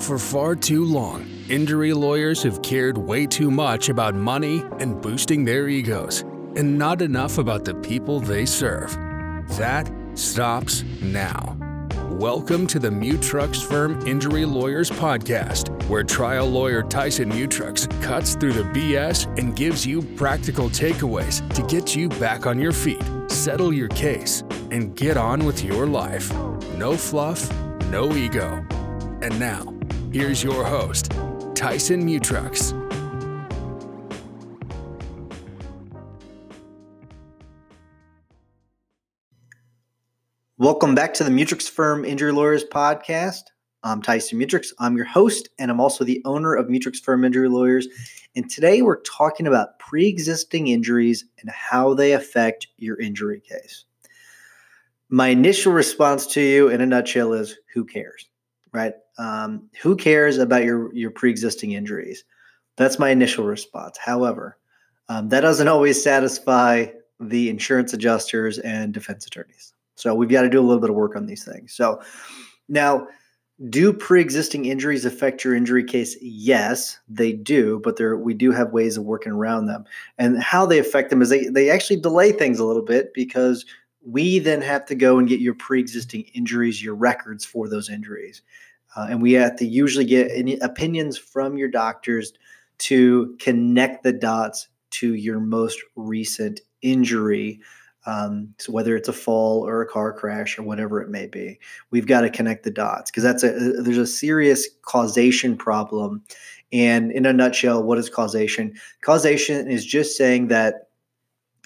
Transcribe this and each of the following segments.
For far too long, injury lawyers have cared way too much about money and boosting their egos, and not enough about the people they serve. That stops now. Welcome to the Mutrux Firm Injury Lawyers Podcast, where trial lawyer Tyson Mutrux cuts through the BS and gives you practical takeaways to get you back on your feet, settle your case, and get on with your life. No fluff, no ego. And now, here's your host, Tyson Mutrux. Welcome back to the Mutrux Firm Injury Lawyers Podcast. I'm Tyson Mutrux. I'm your host, and I'm also the owner of Mutrux Firm Injury Lawyers. And today we're talking about pre existing injuries and how they affect your injury case. My initial response to you in a nutshell is who cares, right? Um, who cares about your, your pre existing injuries? That's my initial response. However, um, that doesn't always satisfy the insurance adjusters and defense attorneys. So we've got to do a little bit of work on these things. So now, do pre-existing injuries affect your injury case? Yes, they do, but there we do have ways of working around them. And how they affect them is they they actually delay things a little bit because we then have to go and get your pre-existing injuries, your records for those injuries. Uh, and we have to usually get opinions from your doctors to connect the dots to your most recent injury um, so whether it's a fall or a car crash or whatever it may be, we've got to connect the dots because that's a there's a serious causation problem. And in a nutshell, what is causation? Causation is just saying that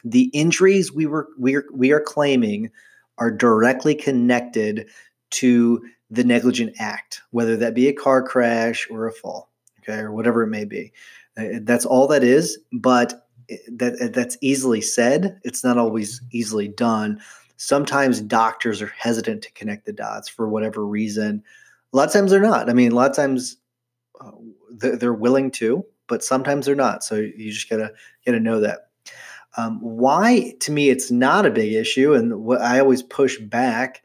the injuries we were we are, we are claiming are directly connected to the negligent act, whether that be a car crash or a fall, okay, or whatever it may be. Uh, that's all that is. But that that's easily said. It's not always easily done. Sometimes doctors are hesitant to connect the dots for whatever reason. A lot of times they're not. I mean, a lot of times uh, they're willing to, but sometimes they're not. So you just gotta gotta know that. Um, why, to me, it's not a big issue, and what I always push back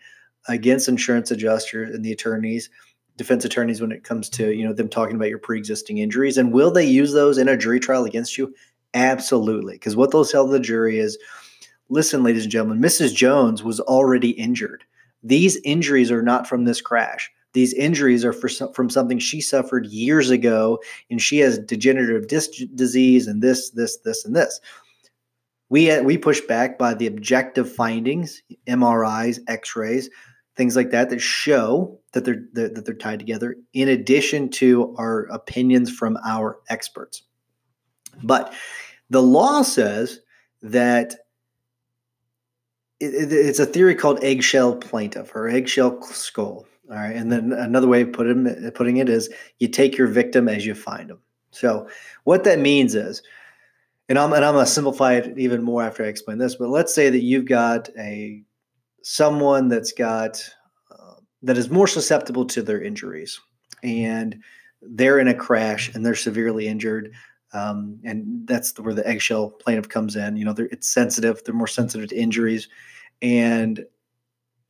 against insurance adjusters and the attorneys, defense attorneys, when it comes to you know them talking about your pre-existing injuries, and will they use those in a jury trial against you? Absolutely. Because what they'll tell the jury is listen, ladies and gentlemen, Mrs. Jones was already injured. These injuries are not from this crash. These injuries are for, from something she suffered years ago, and she has degenerative disc disease and this, this, this, and this. We, we push back by the objective findings, MRIs, X rays, things like that, that show that they're, that they're tied together, in addition to our opinions from our experts. But the law says that it, it's a theory called eggshell plaintiff or eggshell skull. All right. And then another way of putting, putting it is you take your victim as you find them. So what that means is, and I'm, and I'm going to simplify it even more after I explain this, but let's say that you've got a someone that's got uh, that is more susceptible to their injuries and they're in a crash and they're severely injured um, and that's where the eggshell plaintiff comes in. You know, it's sensitive; they're more sensitive to injuries. And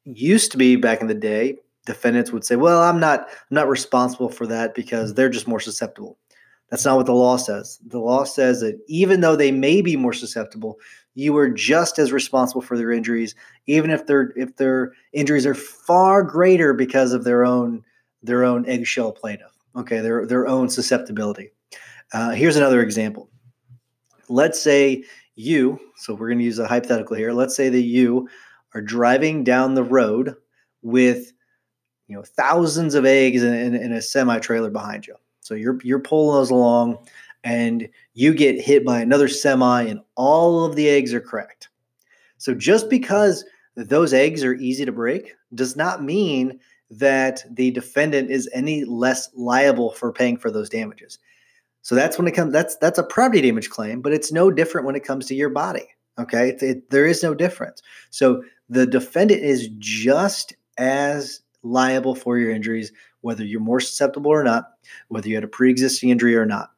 used to be back in the day, defendants would say, "Well, I'm not, I'm not responsible for that because they're just more susceptible." That's not what the law says. The law says that even though they may be more susceptible, you are just as responsible for their injuries, even if their if their injuries are far greater because of their own their own eggshell plaintiff. Okay, their their own susceptibility. Uh, here's another example. Let's say you, so we're going to use a hypothetical here. Let's say that you are driving down the road with you know thousands of eggs in, in, in a semi trailer behind you. So you're you're pulling those along, and you get hit by another semi, and all of the eggs are cracked. So just because those eggs are easy to break does not mean that the defendant is any less liable for paying for those damages. So that's when it comes. That's that's a property damage claim, but it's no different when it comes to your body. Okay, it, it, there is no difference. So the defendant is just as liable for your injuries, whether you're more susceptible or not, whether you had a pre-existing injury or not.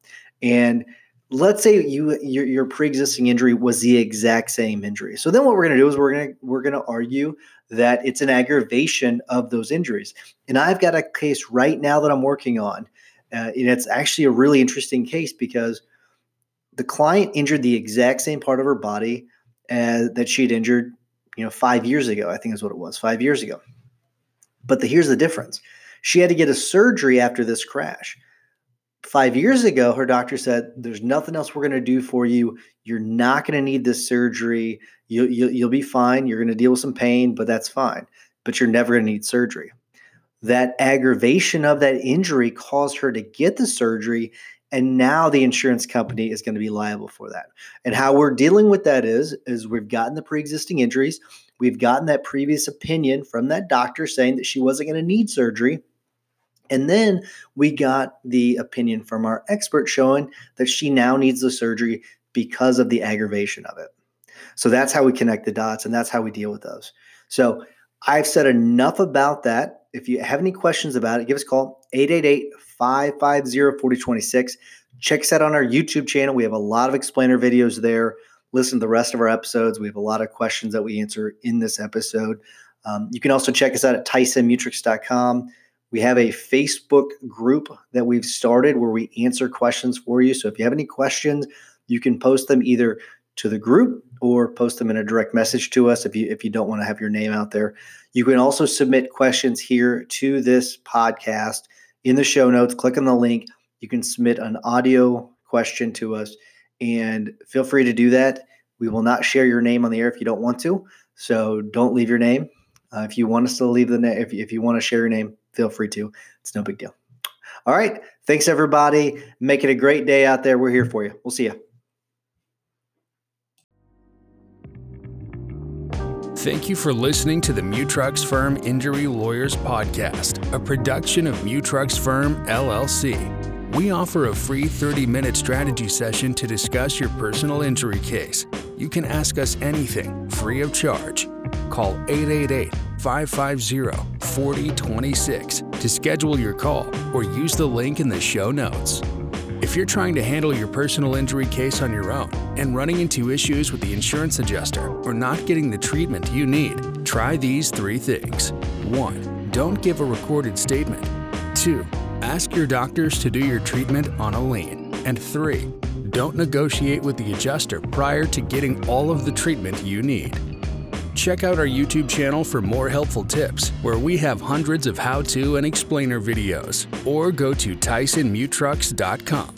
And let's say you your, your pre-existing injury was the exact same injury. So then what we're going to do is we're going to we're going to argue that it's an aggravation of those injuries. And I've got a case right now that I'm working on. Uh, and it's actually a really interesting case because the client injured the exact same part of her body as, that she had injured, you know, five years ago. I think is what it was, five years ago. But the, here's the difference: she had to get a surgery after this crash. Five years ago, her doctor said, "There's nothing else we're going to do for you. You're not going to need this surgery. You, you, you'll be fine. You're going to deal with some pain, but that's fine. But you're never going to need surgery." That aggravation of that injury caused her to get the surgery and now the insurance company is going to be liable for that. And how we're dealing with that is is we've gotten the pre-existing injuries. We've gotten that previous opinion from that doctor saying that she wasn't going to need surgery. And then we got the opinion from our expert showing that she now needs the surgery because of the aggravation of it. So that's how we connect the dots and that's how we deal with those. So i've said enough about that. If you have any questions about it give us a call 888 550 4026. Check us out on our YouTube channel. We have a lot of explainer videos there. Listen to the rest of our episodes. We have a lot of questions that we answer in this episode. Um, you can also check us out at tysonmutrux.com. We have a Facebook group that we've started where we answer questions for you. So if you have any questions, you can post them either to the group or post them in a direct message to us if you if you don't want to have your name out there. You can also submit questions here to this podcast in the show notes. Click on the link. You can submit an audio question to us and feel free to do that. We will not share your name on the air if you don't want to. So don't leave your name. Uh, if you want us to leave the name, if, if you want to share your name, feel free to. It's no big deal. All right. Thanks, everybody. Make it a great day out there. We're here for you. We'll see you. Thank you for listening to the Mutrux Firm Injury Lawyers Podcast, a production of Mutrux Firm LLC. We offer a free 30 minute strategy session to discuss your personal injury case. You can ask us anything free of charge. Call 888 550 4026 to schedule your call or use the link in the show notes. If you're trying to handle your personal injury case on your own and running into issues with the insurance adjuster or not getting the treatment you need, try these three things. 1. Don't give a recorded statement. 2. Ask your doctors to do your treatment on a lien. And 3. Don't negotiate with the adjuster prior to getting all of the treatment you need. Check out our YouTube channel for more helpful tips, where we have hundreds of how to and explainer videos, or go to TysonMutrux.com.